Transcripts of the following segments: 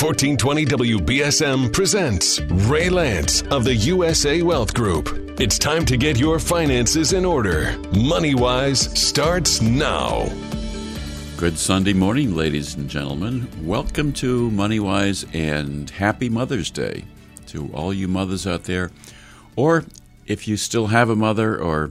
1420 WBSM presents Ray Lance of the USA Wealth Group. It's time to get your finances in order. Money Wise starts now. Good Sunday morning, ladies and gentlemen. Welcome to Money Wise and happy Mother's Day to all you mothers out there. Or if you still have a mother, or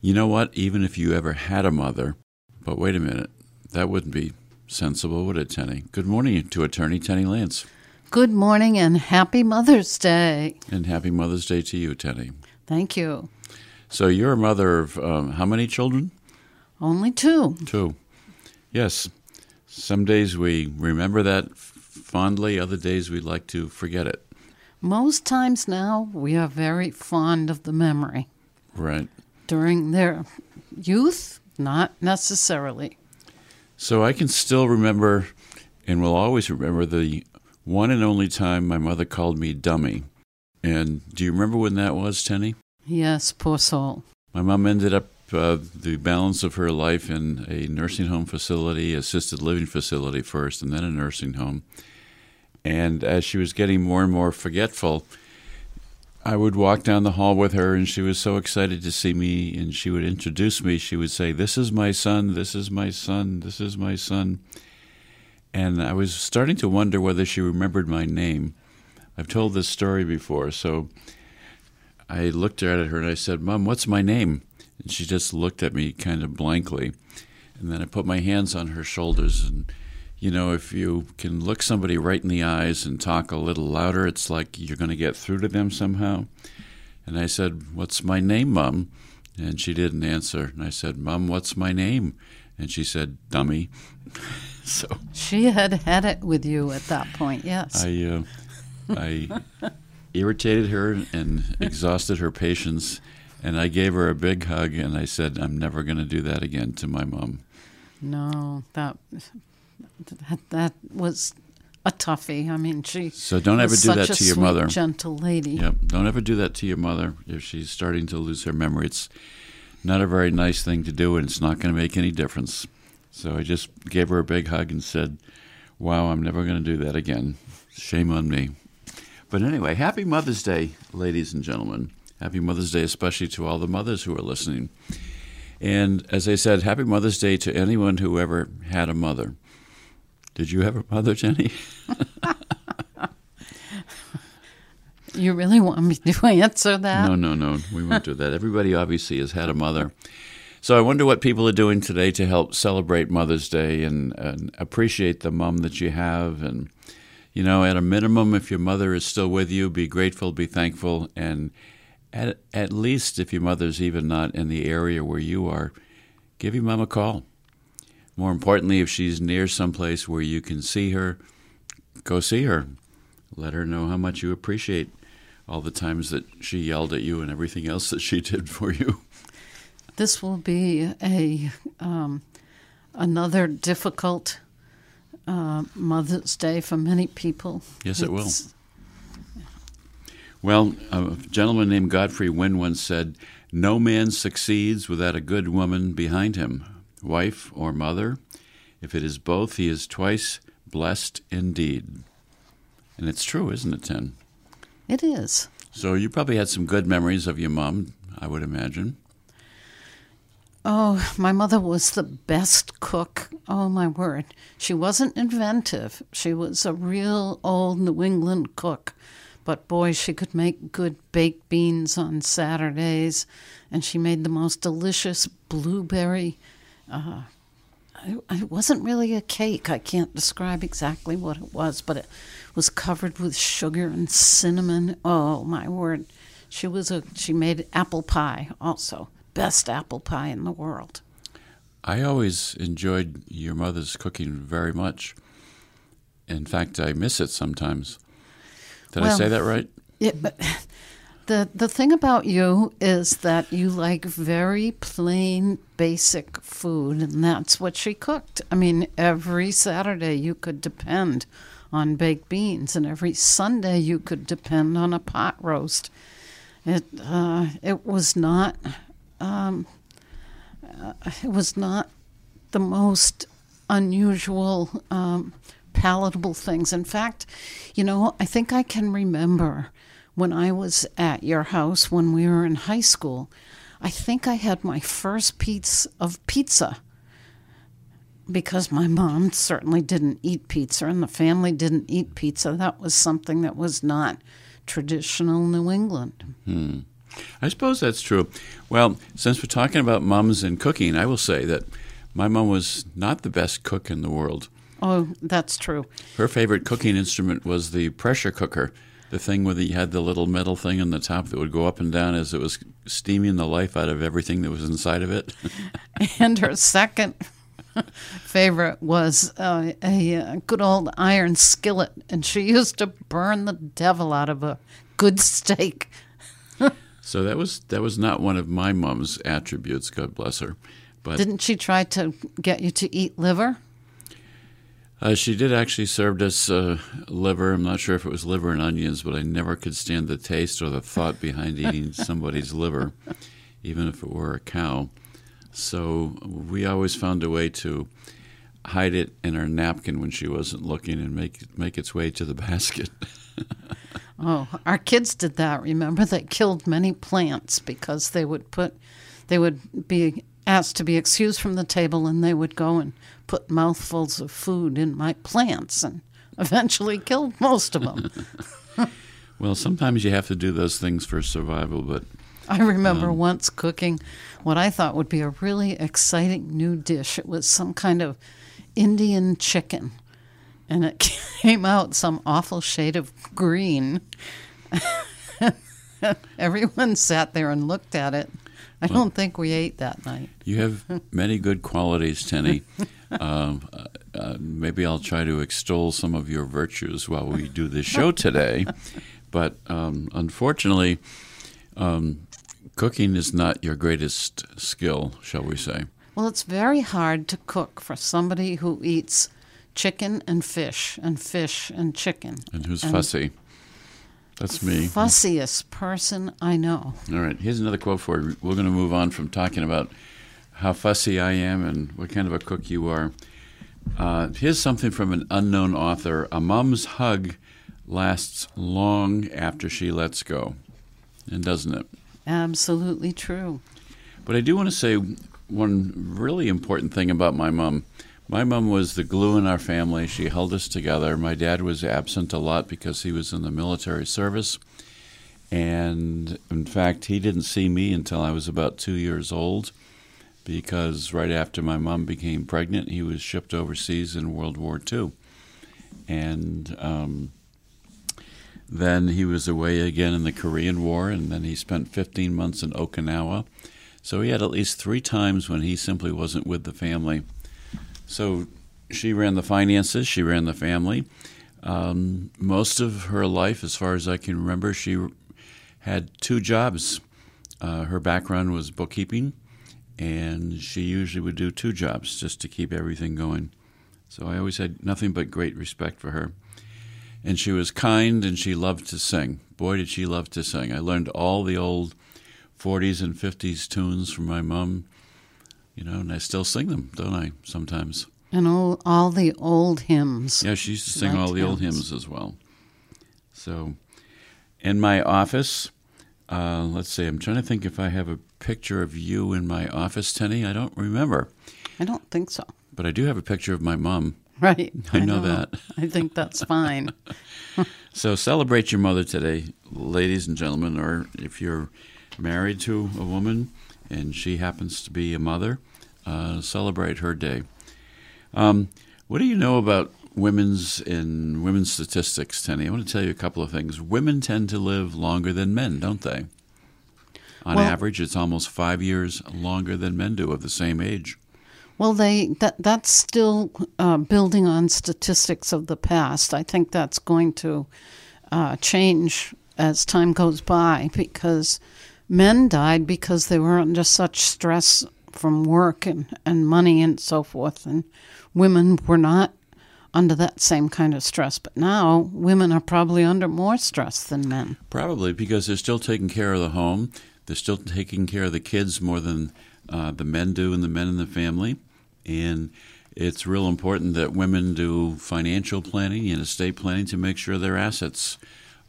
you know what, even if you ever had a mother, but wait a minute, that wouldn't be sensible, would it, Tenny? Good morning to Attorney Tenny Lance. Good morning and happy Mother's Day. And happy Mother's Day to you, Tenny. Thank you. So you're a mother of um, how many children? Only two. Two. Yes. Some days we remember that fondly, other days we'd like to forget it. Most times now, we are very fond of the memory. Right. During their youth, not necessarily. So I can still remember, and will always remember, the one and only time my mother called me dummy. And do you remember when that was, Tenny? Yes, poor soul. My mom ended up uh, the balance of her life in a nursing home facility, assisted living facility first, and then a nursing home. And as she was getting more and more forgetful, I would walk down the hall with her, and she was so excited to see me. And she would introduce me. She would say, This is my son, this is my son, this is my son. And I was starting to wonder whether she remembered my name. I've told this story before. So I looked at her and I said, Mom, what's my name? And she just looked at me kind of blankly. And then I put my hands on her shoulders and you know, if you can look somebody right in the eyes and talk a little louder, it's like you're going to get through to them somehow. And I said, What's my name, Mum? And she didn't answer. And I said, Mum, what's my name? And she said, Dummy. so she had had it with you at that point, yes. I, uh, I irritated her and exhausted her patience. And I gave her a big hug and I said, I'm never going to do that again to my mom. No, that that, that was a toughie. I mean, she. So don't ever do that to your sweet, mother. Gentle lady. Yep. Don't ever do that to your mother if she's starting to lose her memory. It's not a very nice thing to do, and it's not going to make any difference. So I just gave her a big hug and said, "Wow, I'm never going to do that again. Shame on me." But anyway, happy Mother's Day, ladies and gentlemen. Happy Mother's Day, especially to all the mothers who are listening. And as I said, happy Mother's Day to anyone who ever had a mother. Did you have a mother, Tenny? you really want me to answer that? No, no, no. We won't do that. Everybody obviously has had a mother. So I wonder what people are doing today to help celebrate Mother's Day and, and appreciate the mom that you have. And, you know, at a minimum, if your mother is still with you, be grateful, be thankful. And at, at least if your mother's even not in the area where you are, give your mom a call more importantly, if she's near someplace where you can see her, go see her. Let her know how much you appreciate all the times that she yelled at you and everything else that she did for you. This will be a um, another difficult uh, Mother's Day for many people. Yes, it will. Well, a gentleman named Godfrey Winn once said, "No man succeeds without a good woman behind him." Wife, or mother. If it is both, he is twice blessed indeed. And it's true, isn't it, Ten? It is. So you probably had some good memories of your mom, I would imagine. Oh, my mother was the best cook. Oh, my word. She wasn't inventive. She was a real old New England cook. But boy, she could make good baked beans on Saturdays. And she made the most delicious blueberry uh, huh. it wasn't really a cake. I can't describe exactly what it was, but it was covered with sugar and cinnamon. Oh my word! She was a she made apple pie also, best apple pie in the world. I always enjoyed your mother's cooking very much. In fact, I miss it sometimes. Did well, I say that right? It, but the the thing about you is that you like very plain, basic food, and that's what she cooked. I mean, every Saturday you could depend on baked beans, and every Sunday you could depend on a pot roast. It uh, it was not um, uh, it was not the most unusual um, palatable things. In fact, you know, I think I can remember when I was at your house when we were in high school. I think I had my first piece of pizza because my mom certainly didn't eat pizza and the family didn't eat pizza. That was something that was not traditional New England. Hmm. I suppose that's true. Well, since we're talking about mums and cooking, I will say that my mom was not the best cook in the world. Oh, that's true. Her favorite cooking instrument was the pressure cooker, the thing where you had the little metal thing on the top that would go up and down as it was steaming the life out of everything that was inside of it. and her second favorite was uh, a, a good old iron skillet, and she used to burn the devil out of a good steak. so that was that was not one of my mom's attributes. God bless her. But didn't she try to get you to eat liver? Uh, she did actually serve us uh, liver. I'm not sure if it was liver and onions, but I never could stand the taste or the thought behind eating somebody's liver, even if it were a cow. So we always found a way to hide it in our napkin when she wasn't looking and make make its way to the basket. oh, our kids did that. Remember, they killed many plants because they would put, they would be asked to be excused from the table, and they would go and put mouthfuls of food in my plants, and eventually killed most of them. well, sometimes you have to do those things for survival, but I remember um, once cooking what I thought would be a really exciting new dish. It was some kind of Indian chicken, and it came out some awful shade of green. Everyone sat there and looked at it. I well, don't think we ate that night. You have many good qualities, Tenny. Um, uh, uh, maybe I'll try to extol some of your virtues while we do this show today. But um, unfortunately, um, cooking is not your greatest skill, shall we say? Well, it's very hard to cook for somebody who eats chicken and fish and fish and chicken. And who's and fussy? That's me. Fussiest person I know. All right, here's another quote for you. We're going to move on from talking about how fussy I am and what kind of a cook you are. Uh, here's something from an unknown author A mom's hug lasts long after she lets go. And doesn't it? Absolutely true. But I do want to say one really important thing about my mom. My mom was the glue in our family. She held us together. My dad was absent a lot because he was in the military service. And in fact, he didn't see me until I was about two years old because right after my mom became pregnant, he was shipped overseas in World War II. And um, then he was away again in the Korean War, and then he spent 15 months in Okinawa. So he had at least three times when he simply wasn't with the family. So she ran the finances, she ran the family. Um, most of her life, as far as I can remember, she had two jobs. Uh, her background was bookkeeping, and she usually would do two jobs just to keep everything going. So I always had nothing but great respect for her and she was kind and she loved to sing. Boy, did she love to sing. I learned all the old 40s and 50s tunes from my mom, you know, and I still sing them, don't I, sometimes? And all, all the old hymns. Yeah, she used to sing all the old hymns as well. So, in my office, uh, let's see, I'm trying to think if I have a picture of you in my office, Tenny. I don't remember. I don't think so. But I do have a picture of my mom. Right. I, know, know, that. I think that's fine. so celebrate your mother today, ladies and gentlemen, or if you're married to a woman and she happens to be a mother, uh, celebrate her day. Um, what do you know about women's in women's statistics, Tenny? I want to tell you a couple of things. Women tend to live longer than men, don't they? On well, average, it's almost five years longer than men do of the same age. Well, they that that's still uh, building on statistics of the past. I think that's going to uh, change as time goes by because men died because they were under such stress from work and, and money and so forth, and women were not under that same kind of stress. But now women are probably under more stress than men. Probably because they're still taking care of the home. They're still taking care of the kids more than uh, the men do and the men in the family. And it's real important that women do financial planning and estate planning to make sure their assets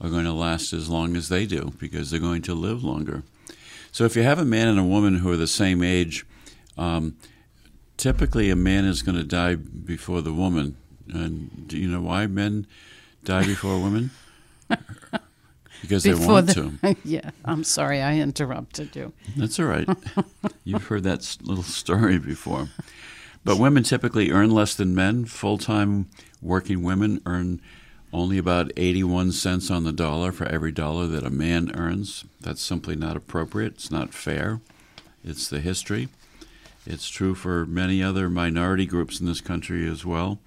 are going to last as long as they do because they're going to live longer. So if you have a man and a woman who are the same age, um, typically a man is going to die before the woman. And do you know why men die before women? because they Before want the- to. yeah, I'm sorry I interrupted you. That's all right. You've heard that little story before. But women typically earn less than men. Full time working women earn only about 81 cents on the dollar for every dollar that a man earns. That's simply not appropriate. It's not fair. It's the history. It's true for many other minority groups in this country as well.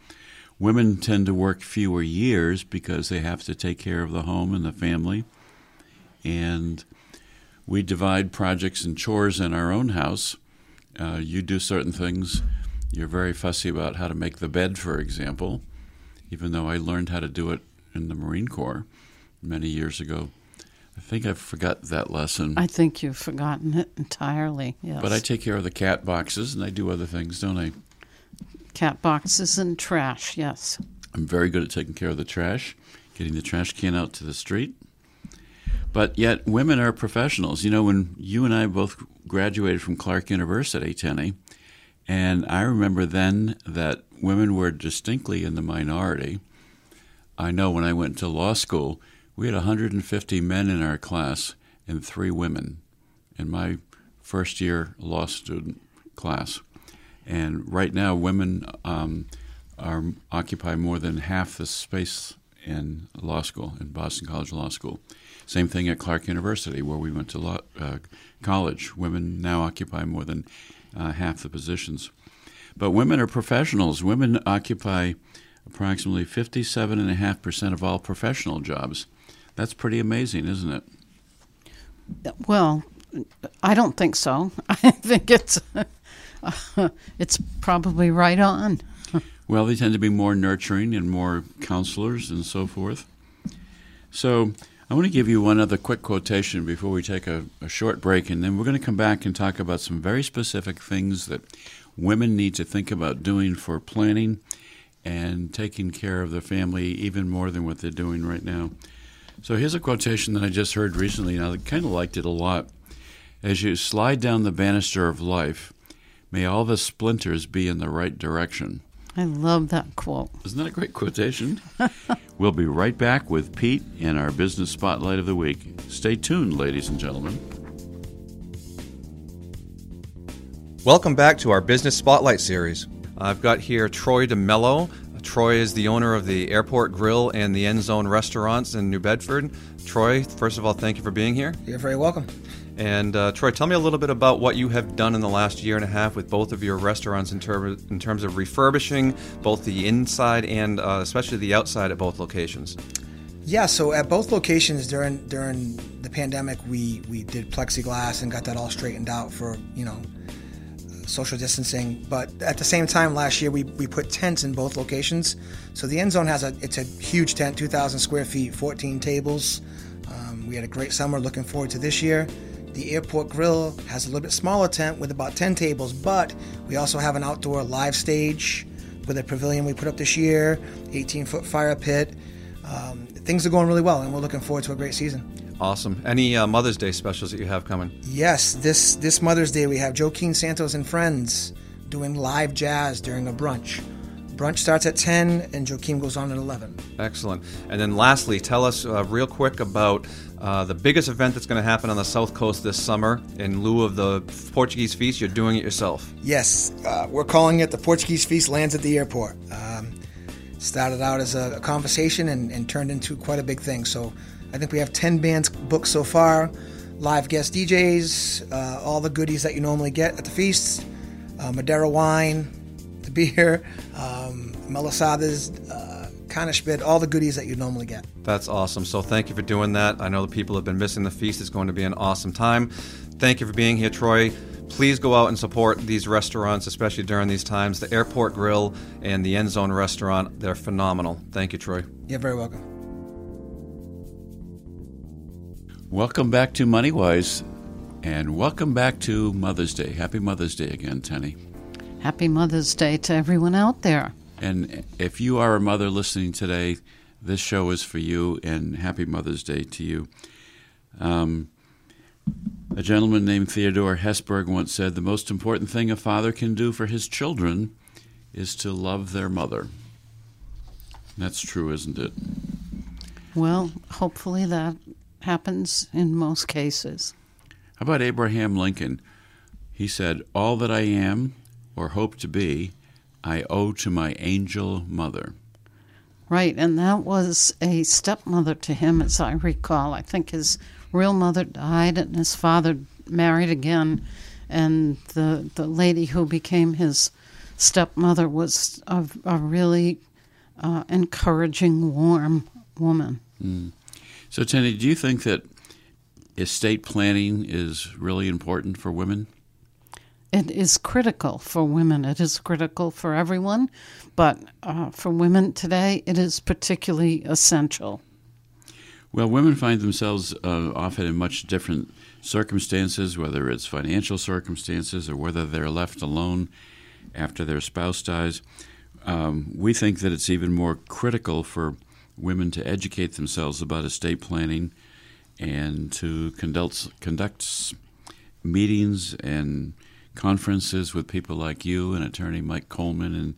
Women tend to work fewer years because they have to take care of the home and the family. And we divide projects and chores in our own house. Uh, you do certain things. You're very fussy about how to make the bed, for example, even though I learned how to do it in the Marine Corps many years ago. I think I forgot that lesson. I think you've forgotten it entirely. Yes. but I take care of the cat boxes and I do other things, don't I? Cat boxes and trash, yes. I'm very good at taking care of the trash, getting the trash can out to the street. But yet, women are professionals. You know, when you and I both graduated from Clark University, Tenny, and I remember then that women were distinctly in the minority. I know when I went to law school, we had 150 men in our class and three women in my first year law student class. And right now, women um, are occupy more than half the space in law school in Boston College Law School. Same thing at Clark University, where we went to law, uh, college. Women now occupy more than uh, half the positions. But women are professionals. Women occupy approximately 57.5% of all professional jobs. That's pretty amazing, isn't it? Well, I don't think so. I think it's it's probably right on. Well, they tend to be more nurturing and more counselors and so forth. So, I want to give you one other quick quotation before we take a, a short break, and then we're going to come back and talk about some very specific things that women need to think about doing for planning and taking care of their family even more than what they're doing right now. So, here's a quotation that I just heard recently, and I kind of liked it a lot. As you slide down the banister of life, may all the splinters be in the right direction. I love that quote. Isn't that a great quotation? we'll be right back with Pete in our Business Spotlight of the Week. Stay tuned, ladies and gentlemen. Welcome back to our Business Spotlight series. I've got here Troy DeMello. Troy is the owner of the Airport Grill and the End Zone restaurants in New Bedford. Troy, first of all, thank you for being here. You're very welcome. And uh, Troy, tell me a little bit about what you have done in the last year and a half with both of your restaurants in, ter- in terms of refurbishing both the inside and uh, especially the outside at both locations. Yeah, so at both locations during during the pandemic, we we did plexiglass and got that all straightened out for you know social distancing. But at the same time, last year we, we put tents in both locations. So the end zone has a it's a huge tent, 2,000 square feet, 14 tables. Um, we had a great summer. Looking forward to this year. The airport grill has a little bit smaller tent with about 10 tables, but we also have an outdoor live stage with a pavilion we put up this year, 18 foot fire pit. Um, things are going really well, and we're looking forward to a great season. Awesome. Any uh, Mother's Day specials that you have coming? Yes, this this Mother's Day we have Joaquin Santos and friends doing live jazz during a brunch. Brunch starts at 10 and Joaquin goes on at 11. Excellent. And then lastly, tell us uh, real quick about uh, the biggest event that's going to happen on the South Coast this summer. In lieu of the Portuguese feast, you're doing it yourself. Yes, uh, we're calling it the Portuguese Feast Lands at the Airport. Um, started out as a, a conversation and, and turned into quite a big thing. So I think we have 10 bands booked so far, live guest DJs, uh, all the goodies that you normally get at the feasts, uh, Madeira wine, the beer, um, malasadas, uh, Kanishbit, all the goodies that you normally get. That's awesome. So thank you for doing that. I know the people have been missing the feast. It's going to be an awesome time. Thank you for being here, Troy. Please go out and support these restaurants, especially during these times. The Airport Grill and the End Zone Restaurant, they're phenomenal. Thank you, Troy. You're very welcome. Welcome back to MoneyWise, and welcome back to Mother's Day. Happy Mother's Day again, Tenny. Happy Mother's Day to everyone out there. And if you are a mother listening today, this show is for you, and happy Mother's Day to you. Um, a gentleman named Theodore Hesburgh once said, The most important thing a father can do for his children is to love their mother. That's true, isn't it? Well, hopefully that happens in most cases. How about Abraham Lincoln? He said, All that I am or hope to be, I owe to my angel mother. Right, and that was a stepmother to him, as I recall. I think his real mother died, and his father married again, and the the lady who became his stepmother was a, a really uh, encouraging, warm woman. Mm. So, Tenny, do you think that estate planning is really important for women? It is critical for women. It is critical for everyone, but uh, for women today, it is particularly essential. Well, women find themselves uh, often in much different circumstances, whether it's financial circumstances or whether they're left alone after their spouse dies. Um, we think that it's even more critical for women to educate themselves about estate planning and to conduct, conduct meetings and conferences with people like you and attorney Mike Coleman and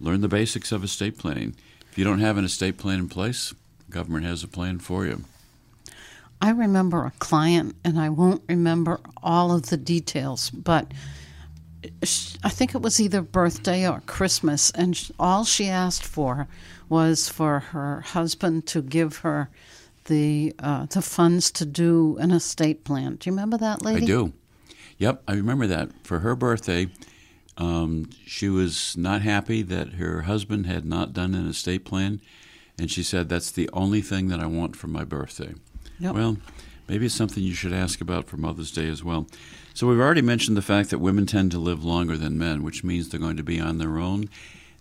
learn the basics of estate planning. If you don't have an estate plan in place, government has a plan for you. I remember a client, and I won't remember all of the details, but I think it was either birthday or Christmas, and all she asked for was for her husband to give her the uh, the funds to do an estate plan. Do you remember that lady? I do. Yep, I remember that. For her birthday, um, she was not happy that her husband had not done an estate plan, and she said, That's the only thing that I want for my birthday. Yep. Well, maybe it's something you should ask about for Mother's Day as well. So, we've already mentioned the fact that women tend to live longer than men, which means they're going to be on their own.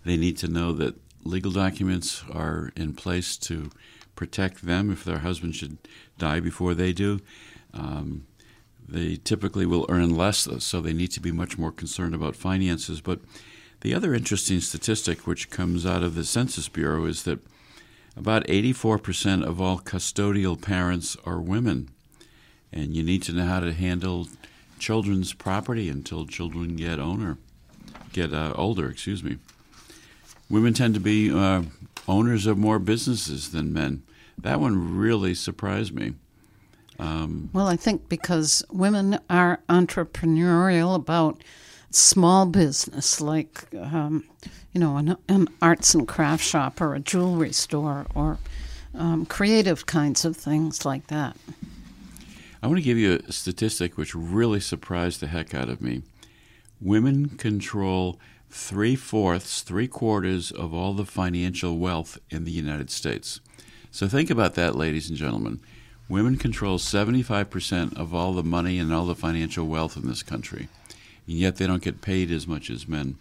They need to know that legal documents are in place to protect them if their husband should die before they do. Um, they typically will earn less, so they need to be much more concerned about finances. But the other interesting statistic, which comes out of the Census Bureau, is that about 84% of all custodial parents are women. And you need to know how to handle children's property until children get owner, get uh, older. Excuse me. Women tend to be uh, owners of more businesses than men. That one really surprised me. Um, well, I think because women are entrepreneurial about small business, like um, you know, an, an, arts and craft shop or a jewelry store or um, creative kinds of things like that. I want to give you a statistic which really surprised the heck out of me. Women control three fourths, three quarters of all the financial wealth in the United States. So think about that, ladies and gentlemen. Women control 75% of all the money and all the financial wealth in this country, and yet they don't get paid as much as men.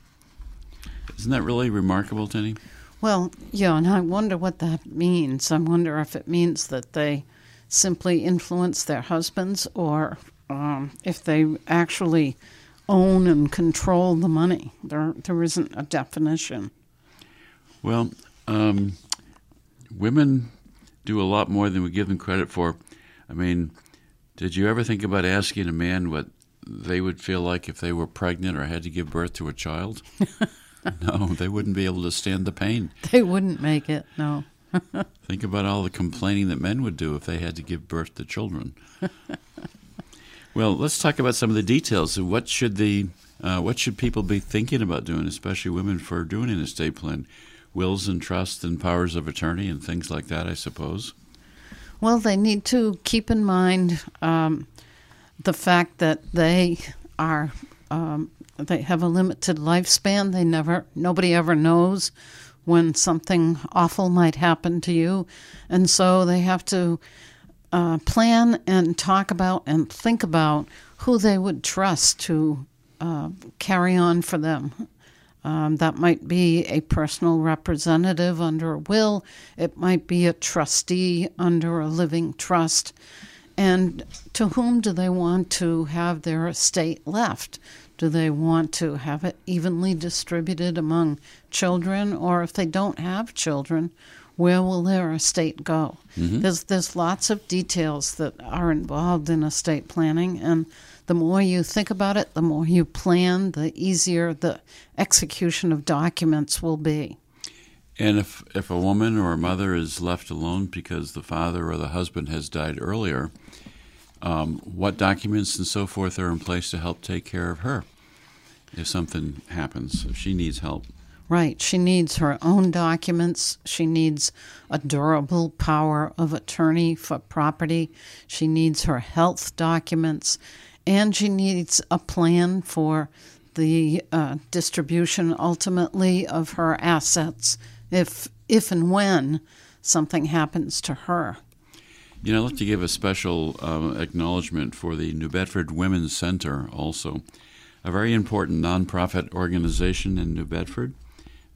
Isn't that really remarkable, Tenny? Well, yeah, and I wonder what that means. I wonder if it means that they simply influence their husbands or um, if they actually own and control the money. There, there isn't a definition. Well, um, women do a lot more than we give them credit for. I mean, did you ever think about asking a man what they would feel like if they were pregnant or had to give birth to a child? no, they wouldn't be able to stand the pain. They wouldn't make it, no. Think about all the complaining that men would do if they had to give birth to children. well, let's talk about some of the details. What should the uh, what should people be thinking about doing, especially women, for doing an estate plan? wills and trusts and powers of attorney and things like that, I suppose. Well, they need to keep in mind um, the fact that they are um, they have a limited lifespan. They never nobody ever knows when something awful might happen to you, and so they have to uh, plan and talk about and think about who they would trust to uh, carry on for them um, that might be a personal representative under a will, it might be a trustee under a living trust. And to whom do they want to have their estate left? Do they want to have it evenly distributed among children, or if they don't have children, where will their estate go? There's there's lots of details that are involved in estate planning, and the more you think about it, the more you plan, the easier the execution of documents will be. And if, if a woman or a mother is left alone because the father or the husband has died earlier, um, what documents and so forth are in place to help take care of her if something happens, if she needs help? Right. She needs her own documents. She needs a durable power of attorney for property. She needs her health documents. And she needs a plan for the uh, distribution ultimately of her assets if, if and when something happens to her. You know, I'd like to give a special uh, acknowledgement for the New Bedford Women's Center, also, a very important nonprofit organization in New Bedford.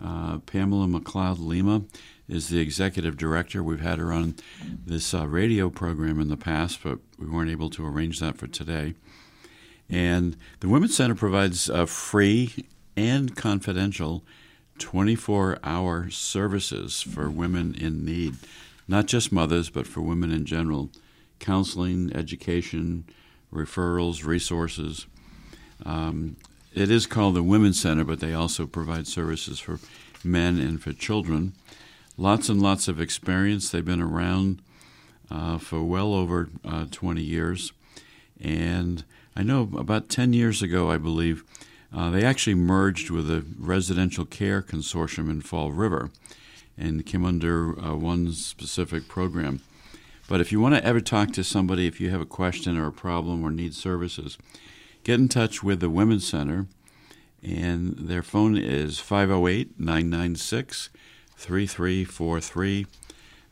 Uh, Pamela McLeod Lima is the executive director. We've had her on this uh, radio program in the past, but we weren't able to arrange that for today. And the Women's Center provides uh, free and confidential 24 hour services for women in need, not just mothers, but for women in general counseling, education, referrals, resources. Um, it is called the Women's Center, but they also provide services for men and for children. Lots and lots of experience. They've been around uh, for well over uh, 20 years. And I know about 10 years ago, I believe, uh, they actually merged with a residential care consortium in Fall River and came under uh, one specific program. But if you want to ever talk to somebody, if you have a question or a problem or need services, get in touch with the Women's Center. And their phone is 508 996 3343.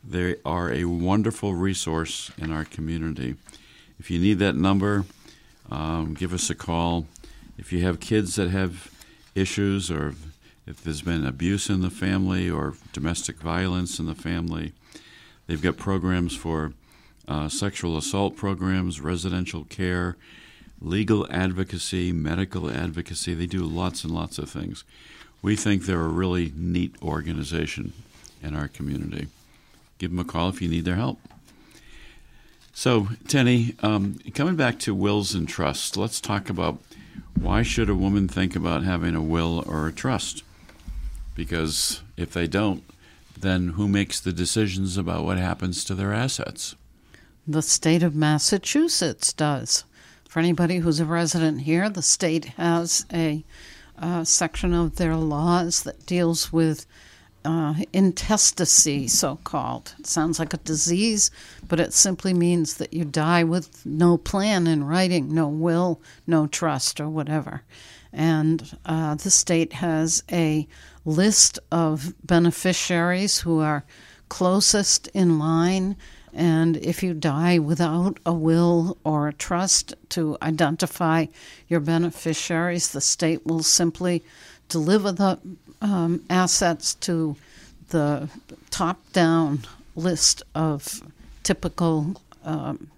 They are a wonderful resource in our community. If you need that number, um, give us a call. If you have kids that have issues, or if there's been abuse in the family or domestic violence in the family, they've got programs for uh, sexual assault programs, residential care, legal advocacy, medical advocacy. They do lots and lots of things. We think they're a really neat organization in our community. Give them a call if you need their help. So, Tenny, um, coming back to wills and trusts, let's talk about why should a woman think about having a will or a trust? Because if they don't, then who makes the decisions about what happens to their assets? The state of Massachusetts does. For anybody who's a resident here, the state has a uh, section of their laws that deals with uh, intestacy, so called. It sounds like a disease, but it simply means that you die with no plan in writing, no will, no trust, or whatever. And uh, the state has a list of beneficiaries who are closest in line. And if you die without a will or a trust to identify your beneficiaries, the state will simply deliver the um, assets to the top down list of typical um,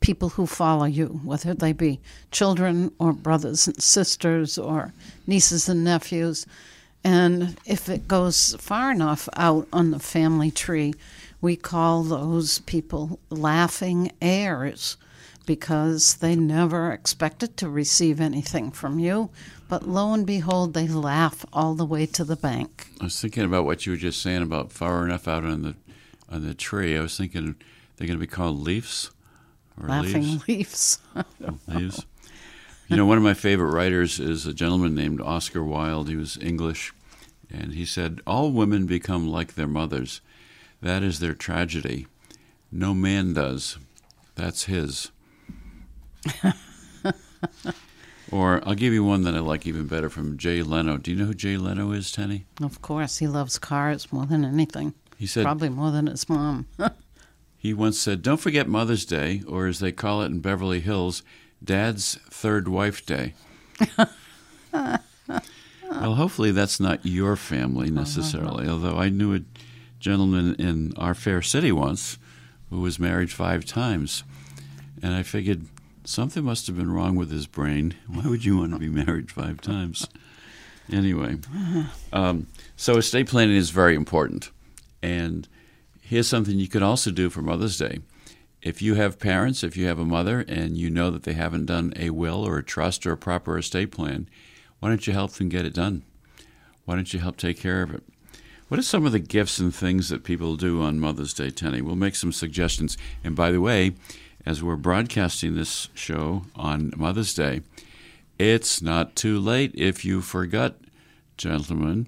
people who follow you, whether they be children or brothers and sisters or nieces and nephews. And if it goes far enough out on the family tree, we call those people laughing heirs because they never expected to receive anything from you. But lo and behold, they laugh all the way to the bank. I was thinking about what you were just saying about far enough out on the on the tree. I was thinking they're going to be called leaves or Laughing leaves. leaves. leaves. You know, one of my favorite writers is a gentleman named Oscar Wilde. He was English, and he said, "All women become like their mothers. That is their tragedy. No man does. That's his." or I'll give you one that I like even better from Jay Leno. Do you know who Jay Leno is, Tenny? Of course, he loves cars more than anything. He said Probably more than his mom. he once said, "Don't forget Mother's Day, or as they call it in Beverly Hills, Dad's third wife day." well, hopefully that's not your family uh-huh. necessarily. Although I knew a gentleman in our fair city once who was married five times, and I figured something must have been wrong with his brain. Why would you want to be married five times? Anyway, um, so estate planning is very important. And here's something you could also do for Mother's Day. If you have parents, if you have a mother, and you know that they haven't done a will or a trust or a proper estate plan, why don't you help them get it done? Why don't you help take care of it? What are some of the gifts and things that people do on Mother's Day, Tenny? We'll make some suggestions. And by the way, as we're broadcasting this show on Mother's Day, it's not too late if you forgot, gentlemen,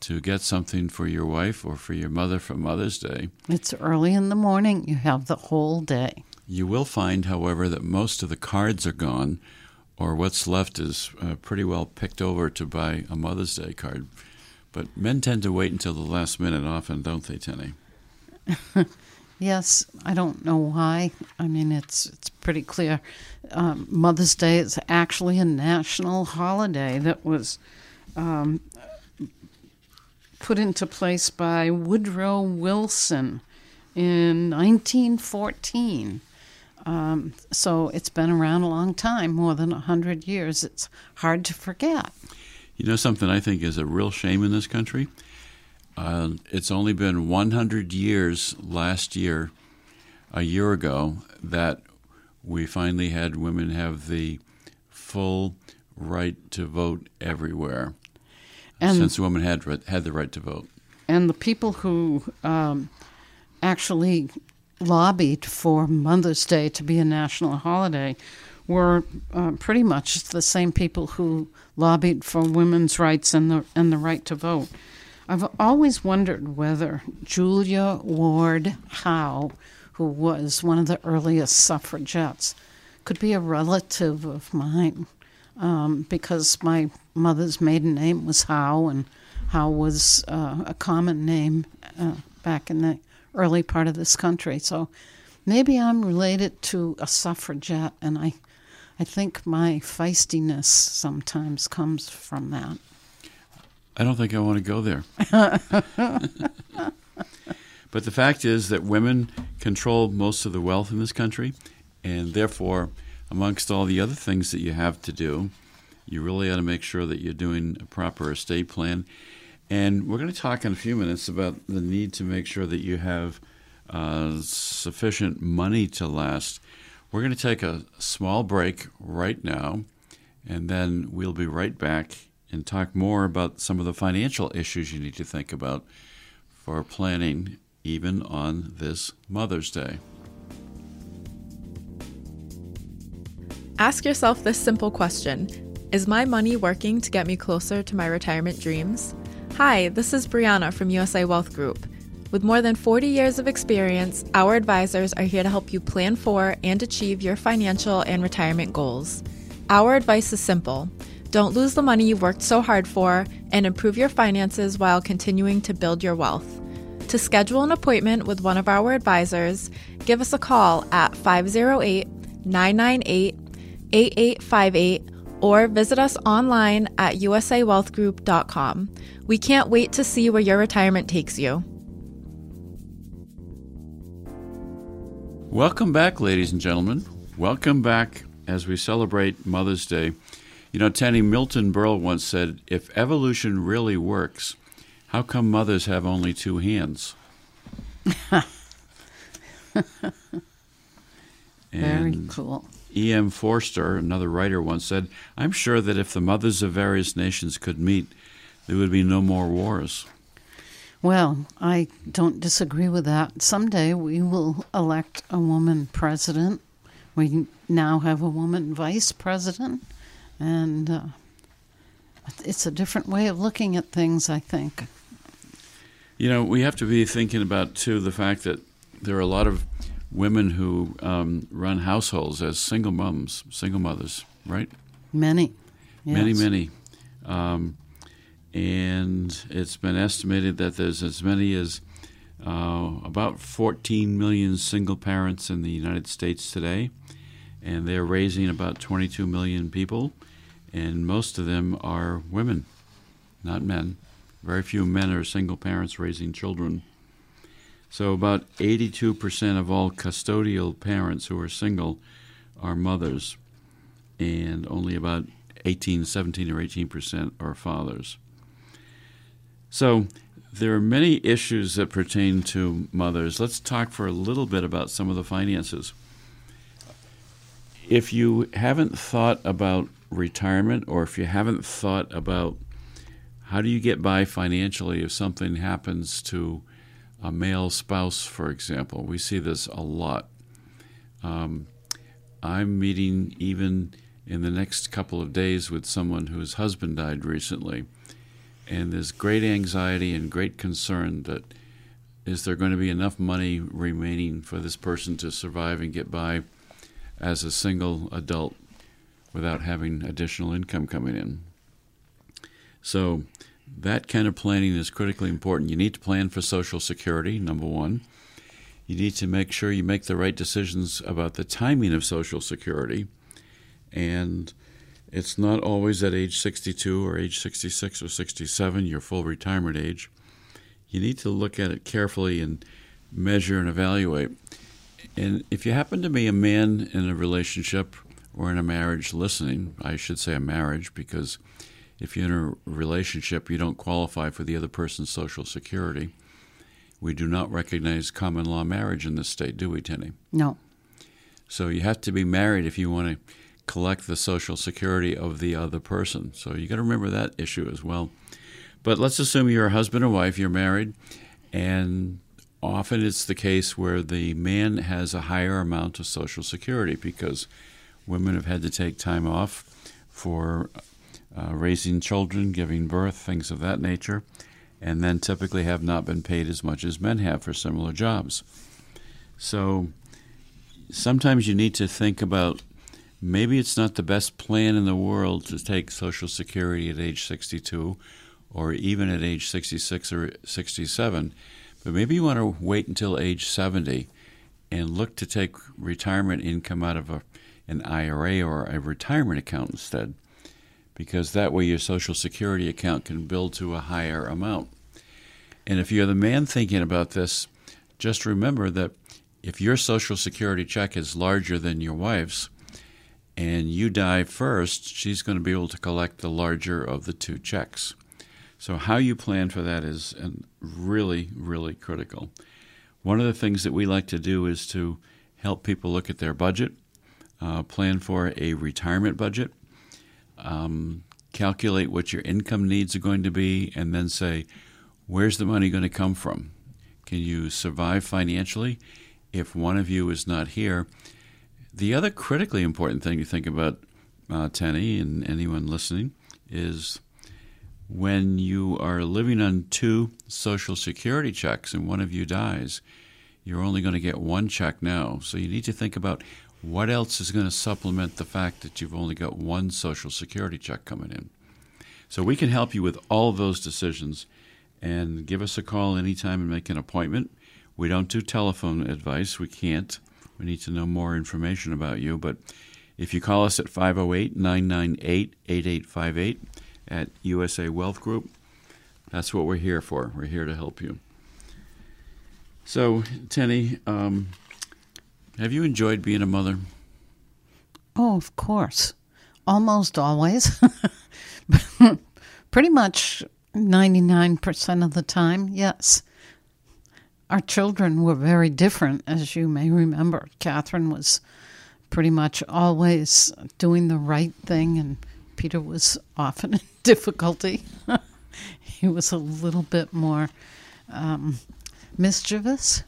to get something for your wife or for your mother for Mother's Day. It's early in the morning. You have the whole day. You will find, however, that most of the cards are gone, or what's left is uh, pretty well picked over to buy a Mother's Day card. But men tend to wait until the last minute often, don't they, Tenny? Yes, I don't know why. I mean, it's it's pretty clear. Um, Mother's Day is actually a national holiday that was um, put into place by Woodrow Wilson in 1914. Um, so it's been around a long time, more than 100 years. It's hard to forget. You know something I think is a real shame in this country? Uh, it's only been 100 years last year, a year ago, that we finally had women have the full right to vote everywhere. And since women had had the right to vote. and the people who um, actually lobbied for Mother's Day to be a national holiday were uh, pretty much the same people who lobbied for women's rights and the and the right to vote. I've always wondered whether Julia Ward Howe, who was one of the earliest suffragettes, could be a relative of mine um, because my mother's maiden name was Howe, and Howe was uh, a common name uh, back in the early part of this country. So maybe I'm related to a suffragette, and I, I think my feistiness sometimes comes from that. I don't think I want to go there. but the fact is that women control most of the wealth in this country, and therefore, amongst all the other things that you have to do, you really ought to make sure that you're doing a proper estate plan. And we're going to talk in a few minutes about the need to make sure that you have uh, sufficient money to last. We're going to take a small break right now, and then we'll be right back and talk more about some of the financial issues you need to think about for planning even on this Mother's Day. Ask yourself this simple question Is my money working to get me closer to my retirement dreams? Hi, this is Brianna from USA Wealth Group. With more than 40 years of experience, our advisors are here to help you plan for and achieve your financial and retirement goals. Our advice is simple don't lose the money you've worked so hard for and improve your finances while continuing to build your wealth. To schedule an appointment with one of our advisors, give us a call at 508 998 8858 or visit us online at usawealthgroup.com. We can't wait to see where your retirement takes you. Welcome back, ladies and gentlemen. Welcome back as we celebrate Mother's Day. You know, Tenny Milton Berle once said, if evolution really works, how come mothers have only two hands? Very And cool. E.M. Forster, another writer, once said, I'm sure that if the mothers of various nations could meet, there would be no more wars. Well, I don't disagree with that. Someday we will elect a woman president. We now have a woman vice president, and uh, it's a different way of looking at things, I think. You know, we have to be thinking about, too, the fact that there are a lot of women who um, run households as single moms, single mothers, right? Many. Many, many. Um, and it's been estimated that there's as many as uh, about 14 million single parents in the United States today, and they're raising about 22 million people, and most of them are women, not men. Very few men are single parents raising children. So, about 82% of all custodial parents who are single are mothers, and only about 18, 17, or 18% are fathers. So there are many issues that pertain to mothers. Let's talk for a little bit about some of the finances. If you haven't thought about retirement or if you haven't thought about how do you get by financially if something happens to a male spouse, for example, we see this a lot. Um, I'm meeting even in the next couple of days with someone whose husband died recently and there's great anxiety and great concern that is there going to be enough money remaining for this person to survive and get by as a single adult without having additional income coming in. So, that kind of planning is critically important. You need to plan for Social Security, number one. You need to make sure you make the right decisions about the timing of Social Security. And it's not always at age 62 or age 66 or 67, your full retirement age. You need to look at it carefully and measure and evaluate. And if you happen to be a man in a relationship or in a marriage listening, I should say a marriage because if you're in a relationship, you don't qualify for the other person's Social Security. We do not recognize common law marriage in this state, do we, Tenny? No. So you have to be married if you want to collect the social security of the other person. So you got to remember that issue as well. But let's assume you're a husband or wife, you're married, and often it's the case where the man has a higher amount of social security because women have had to take time off for uh, raising children, giving birth, things of that nature, and then typically have not been paid as much as men have for similar jobs. So sometimes you need to think about maybe it's not the best plan in the world to take Social Security at age 62 or even at age 66 or 67, but maybe you want to wait until age 70 and look to take retirement income out of a, an IRA or a retirement account instead, because that way your Social Security account can build to a higher amount. And if you're the man thinking about this, just remember that if your Social Security check is larger than your wife's, and you die first, she's going to be able to collect the larger of the two checks. So, how you plan for that is really, really critical. One of the things that we like to do is to help people look at their budget, uh, plan for a retirement budget, um, calculate what your income needs are going to be, and then say, where's the money going to come from? Can you survive financially if one of you is not here? The other critically important thing to think about, uh, Tenny, and anyone listening, is when you are living on two Social Security checks and one of you dies, you're only going to get one check now. So you need to think about what else is going to supplement the fact that you've only got one Social Security check coming in. So we can help you with all those decisions and give us a call anytime and make an appointment. We don't do telephone advice, we can't. We need to know more information about you. But if you call us at 508 998 8858 at USA Wealth Group, that's what we're here for. We're here to help you. So, Tenny, um, have you enjoyed being a mother? Oh, of course. Almost always. Pretty much 99% of the time, yes. Our children were very different, as you may remember. Catherine was pretty much always doing the right thing, and Peter was often in difficulty. he was a little bit more um, mischievous.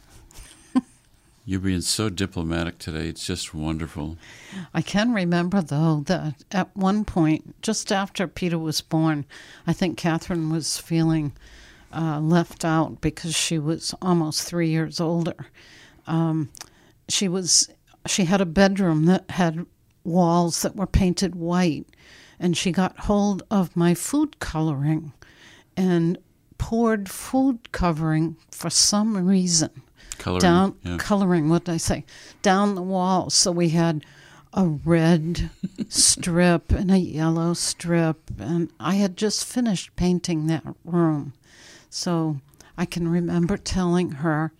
You're being so diplomatic today. It's just wonderful. I can remember, though, that at one point, just after Peter was born, I think Catherine was feeling uh, left out because she was almost three years older. Um, she was she had a bedroom that had walls that were painted white, and she got hold of my food coloring and poured food covering for some reason Coloring, down yeah. coloring what did I say down the wall. So we had a red strip and a yellow strip, and I had just finished painting that room. So I can remember telling her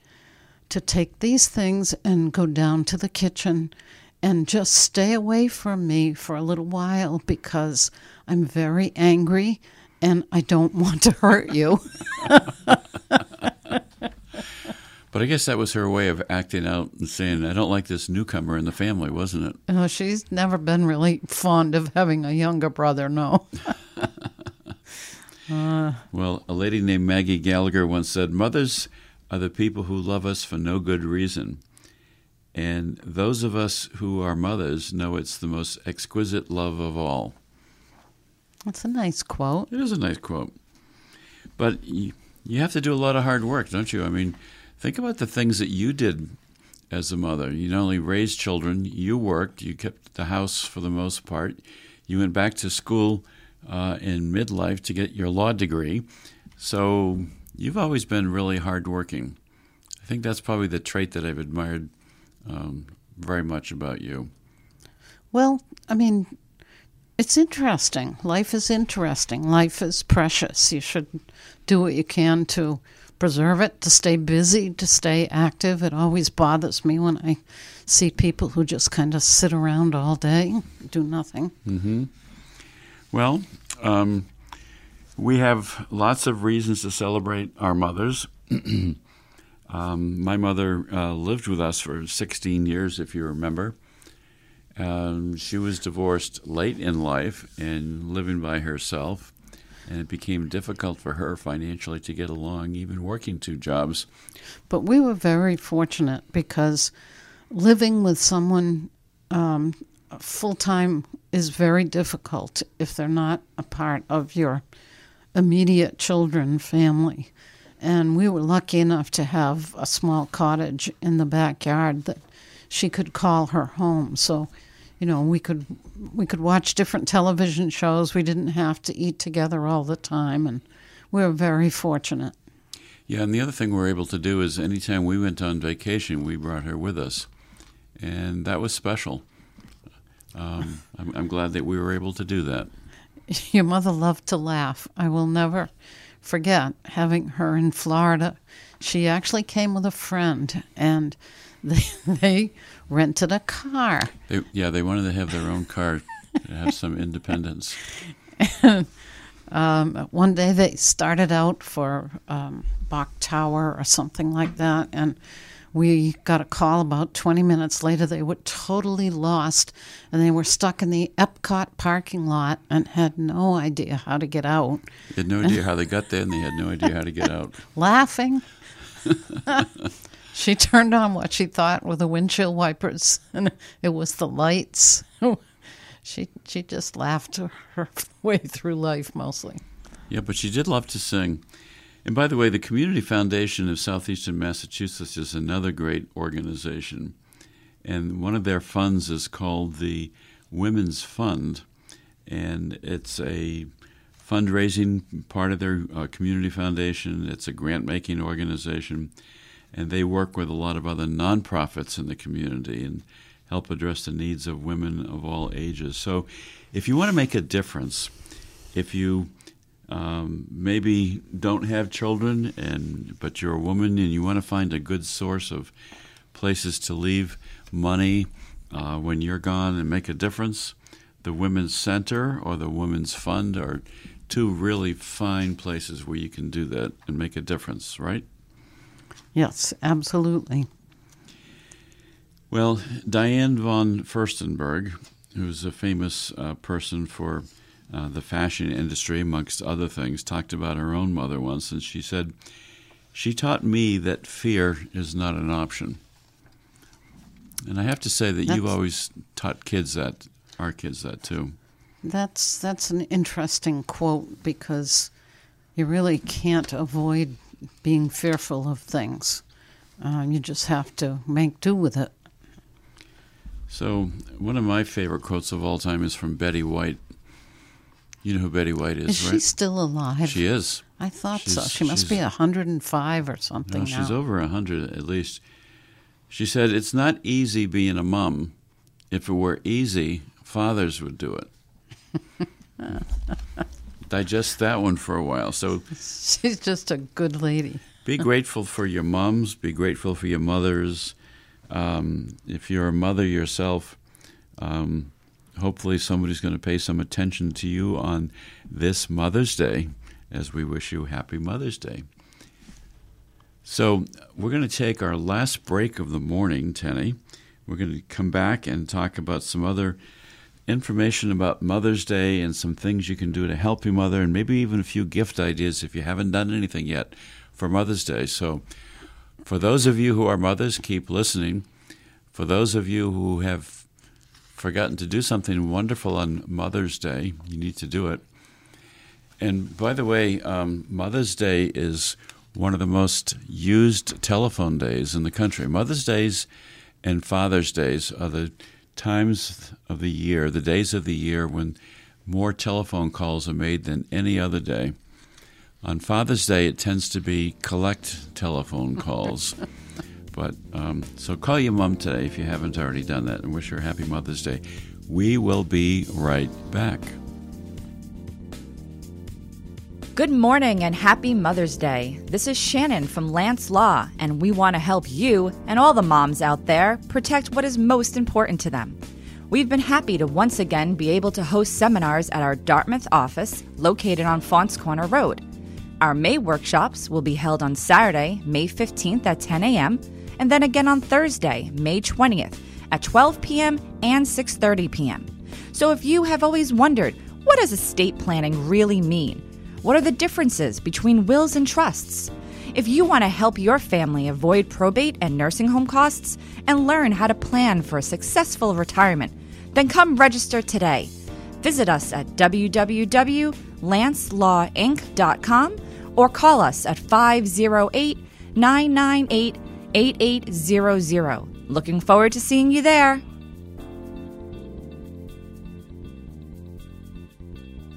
to take these things and go down to the kitchen and just stay away from me for a little while because I'm very angry and I don't want to hurt you. But I guess that was her way of acting out and saying, I don't like this newcomer in the family, wasn't it? Know, she's never been really fond of having a younger brother, no. Uh. Well, a lady named Maggie Gallagher once said, Mothers are the people who love us for no good reason. And those of us who are mothers know it's the most exquisite love of all. That's a nice quote. It is a nice quote. But you, you have to do a lot of hard work, don't you? I mean, think about the things that you did as a mother. You not only raised children, you worked, you kept the house for the most part, you went back to school uh, in midlife to get your law degree. So you've always been really hardworking. I think that's probably the trait that I've admired um, very much about you. Well, I mean, it's interesting. Life is interesting. Life is precious. You should do what you can to preserve it, to stay busy, to stay active. It always bothers me when I see people who just kind of sit around all day, do nothing. Well, um, we have lots of reasons to celebrate our mothers. um, my mother uh, lived with us for 16 years, if you remember. Um, she was divorced late in life and living by herself, and it became difficult for her financially to get along, even working two jobs. But we were very fortunate because living with someone um, full time is very difficult if they're not a part of your immediate children family. And we were lucky enough to have a small cottage in the backyard that she could call her home. So, you know, we could we could watch different television shows. We didn't have to eat together all the time, and we were very fortunate. Yeah, and the other thing we are able to do is anytime we went on vacation, we brought her with us, and that was special. Um, I'm, I'm glad that we were able to do that. Your mother loved to laugh. I will never forget having her in Florida. She actually came with a friend, and they, they rented a car. They, yeah, they wanted to have their own car to have some independence. Um, one day they started out for um, Bok Tower or something like that, and we got a call about 20 minutes later. They were totally lost, and they were stuck in the Epcot parking lot and had no idea how to get out. They had no idea how they got there, and they had no idea how to get out. Laughing. she turned on what she thought were the windshield wipers, and it was the lights. she she just laughed her way through life mostly. Yeah, but she did love to sing. And by the way, the Community Foundation of Southeastern Massachusetts is another great organization. And one of their funds is called the Women's Fund. And it's a fundraising part of their uh, community foundation, it's a grant making organization. And they work with a lot of other nonprofits in the community and help address the needs of women of all ages. So if you want to make a difference, if you um, maybe don't have children and but you're a woman and you want to find a good source of places to leave money uh, when you're gone and make a difference the women's center or the women's fund are two really fine places where you can do that and make a difference right Yes, absolutely. well diane von furstenberg who's a famous uh, person for uh, the fashion industry, amongst other things, talked about her own mother once, and she said, She taught me that fear is not an option. And I have to say that you've always taught kids that, our kids that too. That's that's an interesting quote because you really can't avoid being fearful of things. Uh, you just have to make do with it. So, one of my favorite quotes of all time is from Betty White. You know who Betty White is, Is she right? still alive? She is. I thought so. She must be she's- 105 or something No, now. she's over a hundred at least. She said, "It's not easy being a mom. If it were easy, fathers would do it." Digest that one for a while. So, She's just a good lady. be grateful for your moms. Be grateful for your mothers. Um, if you're a mother yourself, um, hopefully somebody's going to pay some attention to you on this Mother's Day as we wish you happy Mother's Day. So, we're going to take our last break of the morning, Tenny. We're going to come back and talk about some other information about Mother's Day and some things you can do to help your mother, and maybe even a few gift ideas if you haven't done anything yet for Mother's Day. So, for those of you who are mothers, keep listening. For those of you who have forgotten to do something wonderful on Mother's Day, you need to do it. And by the way, um, Mother's Day is one of the most used telephone days in the country. Mother's Days and Father's Days are the times of the year, the days of the year when more telephone calls are made than any other day. On Father's Day, it tends to be collect telephone calls. but um, so call your mom today if you haven't already done that and wish her happy Mother's Day. We will be right back. Good morning and happy Mother's Day. This is Shannon from Lance Law, and we want to help you and all the moms out there protect what is most important to them. We've been happy to once again be able to host seminars at our Dartmouth office located on Faunce Corner Road. Our May workshops will be held on Saturday, May 15th at 10 a.m., and then again on Thursday, May 20th at 12 p.m. and 6:30 p.m. So if you have always wondered, what does estate planning really mean? What are the differences between wills and trusts? If you want to help your family avoid probate and nursing home costs and learn how to plan for a successful retirement, then come register today. Visit us at www.lancelawinc.com or call us at 508 998 8800. Looking forward to seeing you there.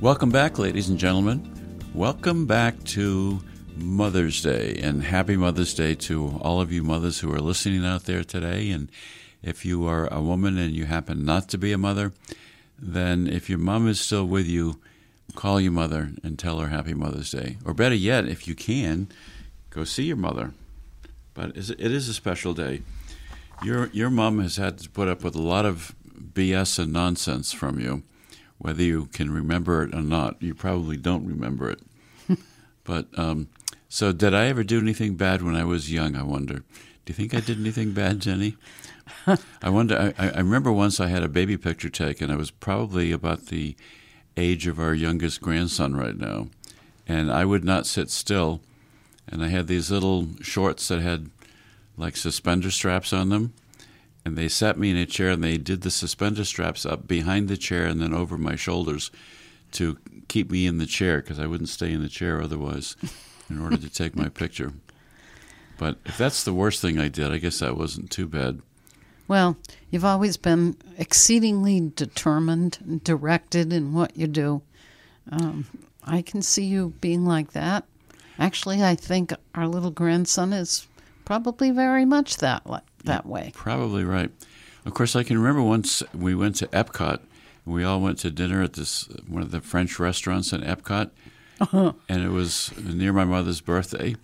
Welcome back, ladies and gentlemen. Welcome back to Mother's Day and happy Mother's Day to all of you mothers who are listening out there today. And if you are a woman and you happen not to be a mother, then if your mom is still with you, call your mother and tell her Happy Mother's Day. Or better yet, if you can, go see your mother. But it is a special day. Your your mom has had to put up with a lot of BS and nonsense from you whether you can remember it or not. You probably don't remember it. but um, so, did I ever do anything bad when I was young? I wonder. Do you think I did anything bad, Jenny? I wonder. I, I remember once I had a baby picture taken. I was probably about the age of our youngest grandson right now, and I would not sit still. And I had these little shorts that had like suspender straps on them and they sat me in a chair and they did the suspender straps up behind the chair and then over my shoulders to keep me in the chair because I wouldn't stay in the chair otherwise in order to take my picture. But if that's the worst thing I did, I guess that wasn't too bad. Well, you've always been exceedingly determined and directed in what you do. Um, I can see you being like that. Actually, I think our little grandson is probably very much that that way. Probably right. Of course, I can remember once we went to Epcot. We all went to dinner at this one of the French restaurants in Epcot, uh-huh. and it was near my mother's birthday.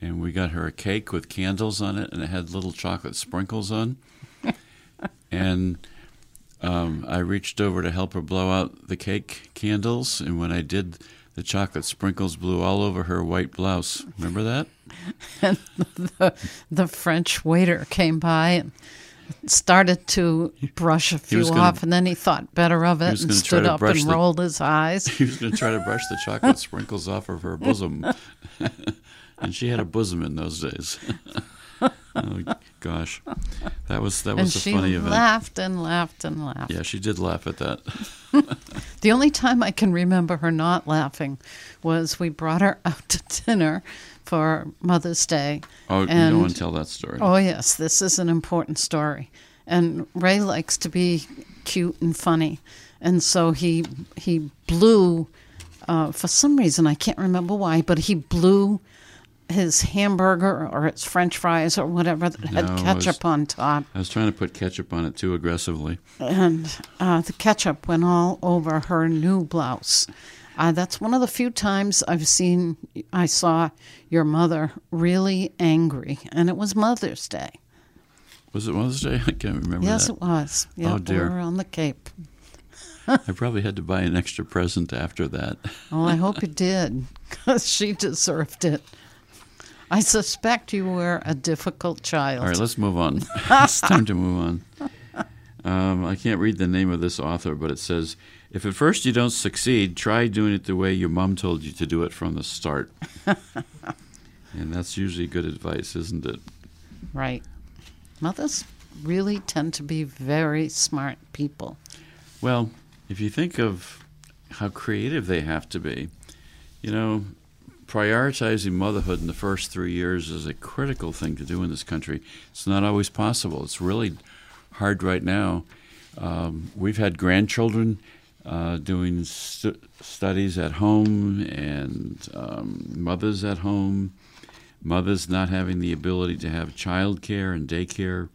And we got her a cake with candles on it, and it had little chocolate sprinkles on. and um, I reached over to help her blow out the cake candles, and when I did, the chocolate sprinkles blew all over her white blouse. Remember that? and the, the French waiter came by and started to brush a few gonna, off, and then he thought better of it and stood up and the, rolled his eyes. He was going to try to brush the chocolate sprinkles off of her bosom. and she had a bosom in those days. oh gosh, that was that was a funny event. Laughed and laughed and laughed. Yeah, she did laugh at that. the only time I can remember her not laughing was we brought her out to dinner for Mother's Day. Oh, and, want to tell that story. Oh yes, this is an important story, and Ray likes to be cute and funny, and so he he blew. Uh, for some reason, I can't remember why, but he blew his hamburger or its French fries or whatever that had no, ketchup was, on top. I was trying to put ketchup on it too aggressively, and uh, the ketchup went all over her new blouse. Uh, that's one of the few times I've seen, I saw your mother really angry, and it was Mother's Day. Was it Mother's Day? I can't remember. Yes, that. it was. Yeah, Oh, dear. we were on the Cape. I probably had to buy an extra present after that. Well, I hope you did, because she deserved it. I suspect you were a difficult child. All right, let's move on. it's time to move on. Um, I can't read the name of this author, but it says if at first you don't succeed, try doing it the way your mom told you to do it from the start. and that's usually good advice, isn't it? Right. Mothers really tend to be very smart people. Well, if you think of how creative they have to be, you know, prioritizing motherhood in the first three years is a critical thing to do in this country. It's not always possible. It's really hard right now. Um, we've had grandchildren uh, doing stu- studies at home and um, mothers at home, mothers not having the ability to have childcare and daycare.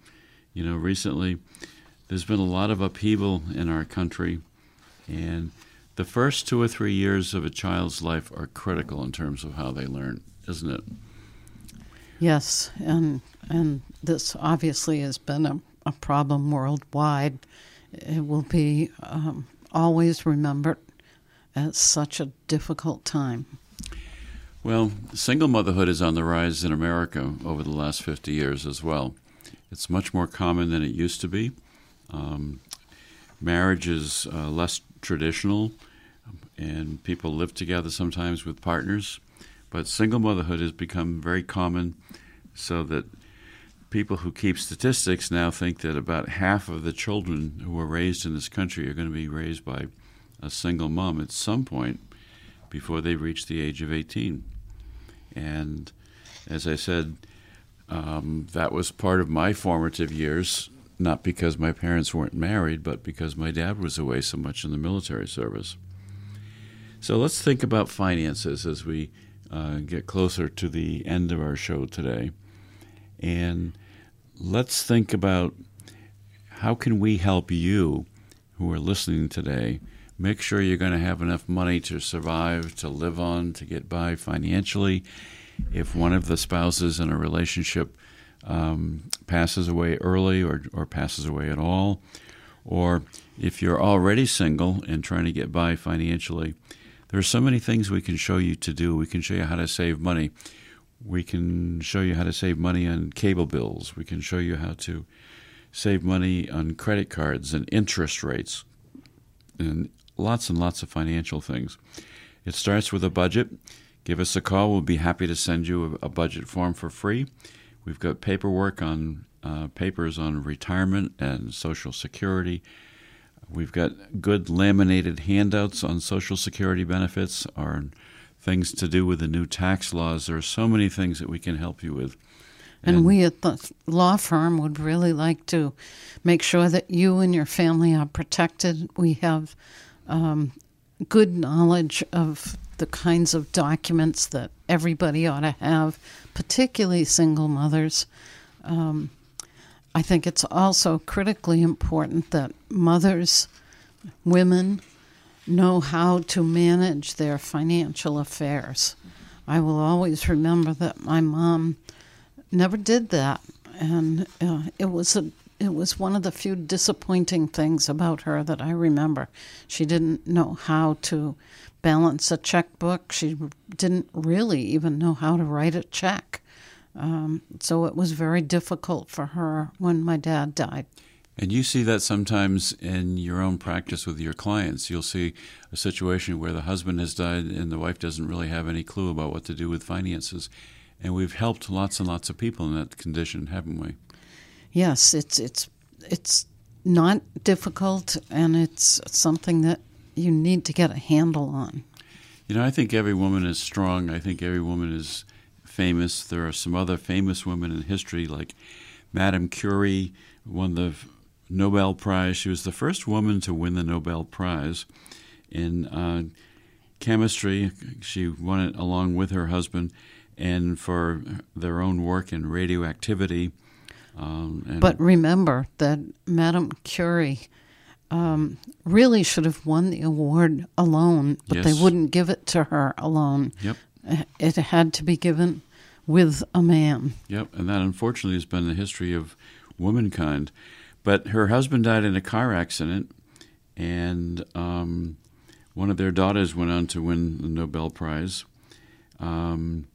You know, recently there's been a lot of upheaval in our country, and the first two or three years of a child's life are critical in terms of how they learn, isn't it? Yes, and and this obviously has been a, a problem worldwide. It will be um, always remembered as such a difficult time. Well, single motherhood is on the rise in America over the last 50 years as well. It's much more common than it used to be. Um, marriage is uh, less traditional, and people live together sometimes with partners. But single motherhood has become very common, so that people who keep statistics now think that about half of the children who are raised in this country are going to be raised by a single mom at some point before they reach the age of 18. And as I said, um, that was part of my formative years, not because my parents weren't married, but because my dad was away so much in the military service. So let's think about finances as we uh, get closer to the end of our show today. And let's think about how can we help you who are listening today make sure you're going to have enough money to survive, to live on, to get by financially. If one of the spouses in a relationship um, passes away early or, or passes away at all, or if you're already single and trying to get by financially, there are so many things we can show you to do. We can show you how to save money. We can show you how to save money on cable bills. We can show you how to save money on credit cards and interest rates and lots and lots of financial things. It starts with a budget. Give us a call. We'll be happy to send you a, budget form for free. We've got paperwork on uh, papers on retirement and Social Security. We've got good laminated handouts on Social Security benefits or things to do with the new tax laws. There are so many things that we can help you with. And, we at the law firm would really like to make sure that you and your family are protected. We have um, good knowledge of the kinds of documents that everybody ought to have, particularly single mothers. Um, I think it's also critically important that mothers, women, know how to manage their financial affairs. I will always remember that my mom never did that, and uh, it was a it was one of the few disappointing things about her that I remember. She didn't know how to balance a checkbook. She didn't really even know how to write a check. Um, so it was very difficult for her when my dad died. And you see that sometimes in your own practice with your clients. You'll see a situation where the husband has died and the wife doesn't really have any clue about what to do with finances. And we've helped lots and lots of people in that condition, haven't we? Yes, it's it's it's not difficult, and it's something that you need to get a handle on. You know, I think every woman is strong. I think every woman is famous. There are some other famous women in history, like Madame Curie won the Nobel Prize. She was the first woman to win the Nobel Prize in uh, chemistry. She won it along with her husband, and for their own work in radioactivity. Um, and But remember that Madame Curie um, really should have won the award alone, but they wouldn't give it to her alone. Yep. It had to be given with a man. Yep, and that unfortunately has been the history of womankind. But her husband died in a car accident, and um, one of their daughters went on to win the Nobel Prize. Um,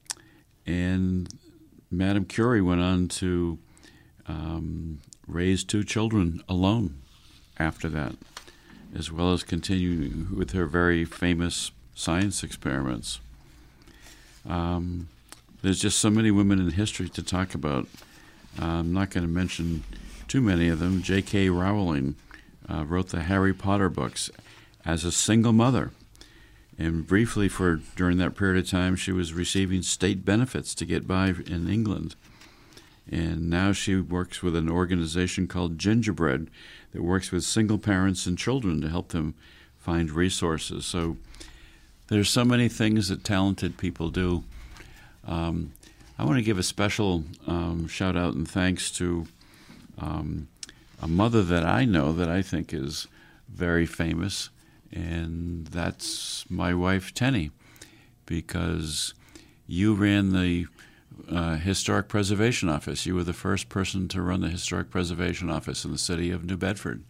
and Madame Curie went on to um, raise two children alone after that, as well as continue with her very famous science experiments. Um, there's just so many women in history to talk about. Uh, I'm not going to mention too many of them. J.K. Rowling uh, wrote the Harry Potter books as a single mother. And briefly, for during that period of time, she was receiving state benefits to get by in England. And now she works with an organization called Gingerbread that works with single parents and children to help them find resources. So there's so many things that talented people do. Um, I want to give a special um, shout out and thanks to um, a mother that I know that I think is very famous, and that's my wife, Tenny, because you ran the uh, Historic Preservation Office. You were the first person to run the Historic Preservation Office in the city of New Bedford.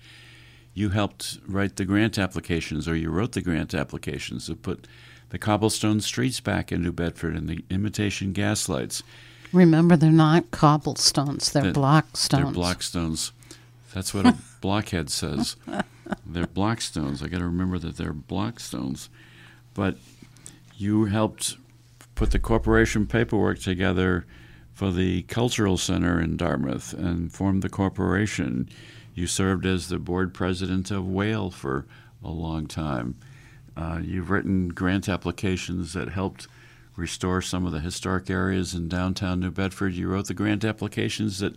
You helped write the grant applications, or you wrote the grant applications to put the cobblestone streets back in New Bedford and the imitation gas lights. Remember, they're not cobblestones; they're, block stones. They're block stones. That's what a blockhead says. They're block stones. I got to remember that they're block stones. But you helped put the corporation paperwork together for the cultural center in Dartmouth and formed the corporation. You served as the board president of Whale for a long time. Uh, you've written grant applications that helped restore some of the historic areas in downtown New Bedford. You wrote the grant applications that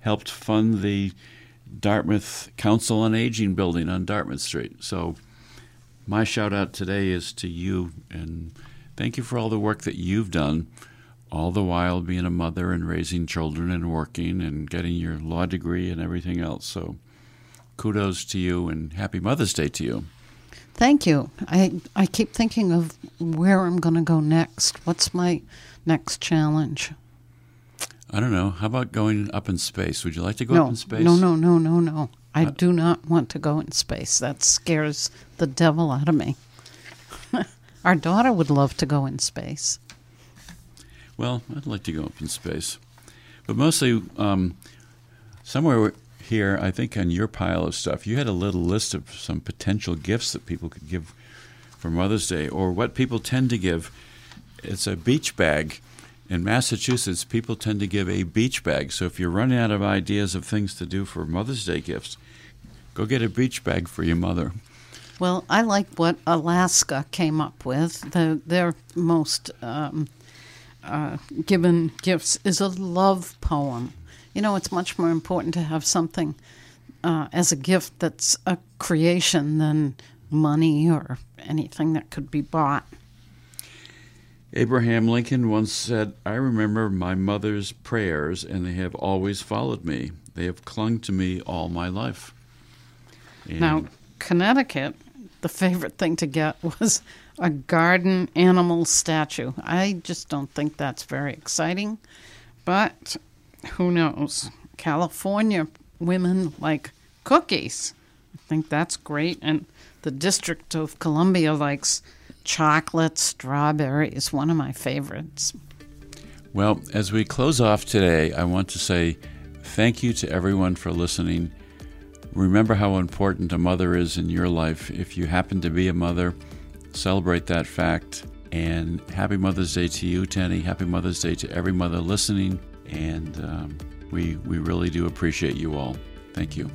helped fund the Dartmouth Council on Aging building on Dartmouth Street. So, my shout out today is to you and thank you for all the work that you've done, all the while being a mother and raising children and working and getting your law degree and everything else. So, kudos to you and happy Mother's Day to you. Thank you. I I keep thinking of where I'm going to go next. What's my next challenge? I don't know. How about going up in space? Would you like to go no, up in space? no, no, no, no, no. I Uh, do not want to go in space. That scares the devil out of me. Our daughter would love to go in space. Well, I'd like to go up in space, but mostly um, somewhere here. I think on your pile of stuff, you had a little list of some potential gifts that people could give for Mother's Day, or what people tend to give. It's a beach bag. In Massachusetts, people tend to give a beach bag. So if you're running out of ideas of things to do for Mother's Day gifts, go get a beach bag for your mother. Well, I like what Alaska came up with. The, their most um, uh, given gifts is a love poem. You know, it's much more important to have something uh, as a gift that's a creation than money or anything that could be bought. Abraham Lincoln once said, I remember my mother's prayers, and they have always followed me. They have clung to me all my life. And Now, Connecticut, the favorite thing to get was a garden animal statue. I just don't think that's very exciting, but who knows? California women like cookies. I think that's great. And the District of Columbia likes chocolate, strawberries, one of my favorites. Well, as we close off today, I want to say thank you to everyone for listening. Remember how important a mother is in your life. If you happen to be a mother, celebrate that fact. And happy Mother's Day to you, Tenny. Happy Mother's Day to every mother listening. And um, we, we really do appreciate you all. Thank you.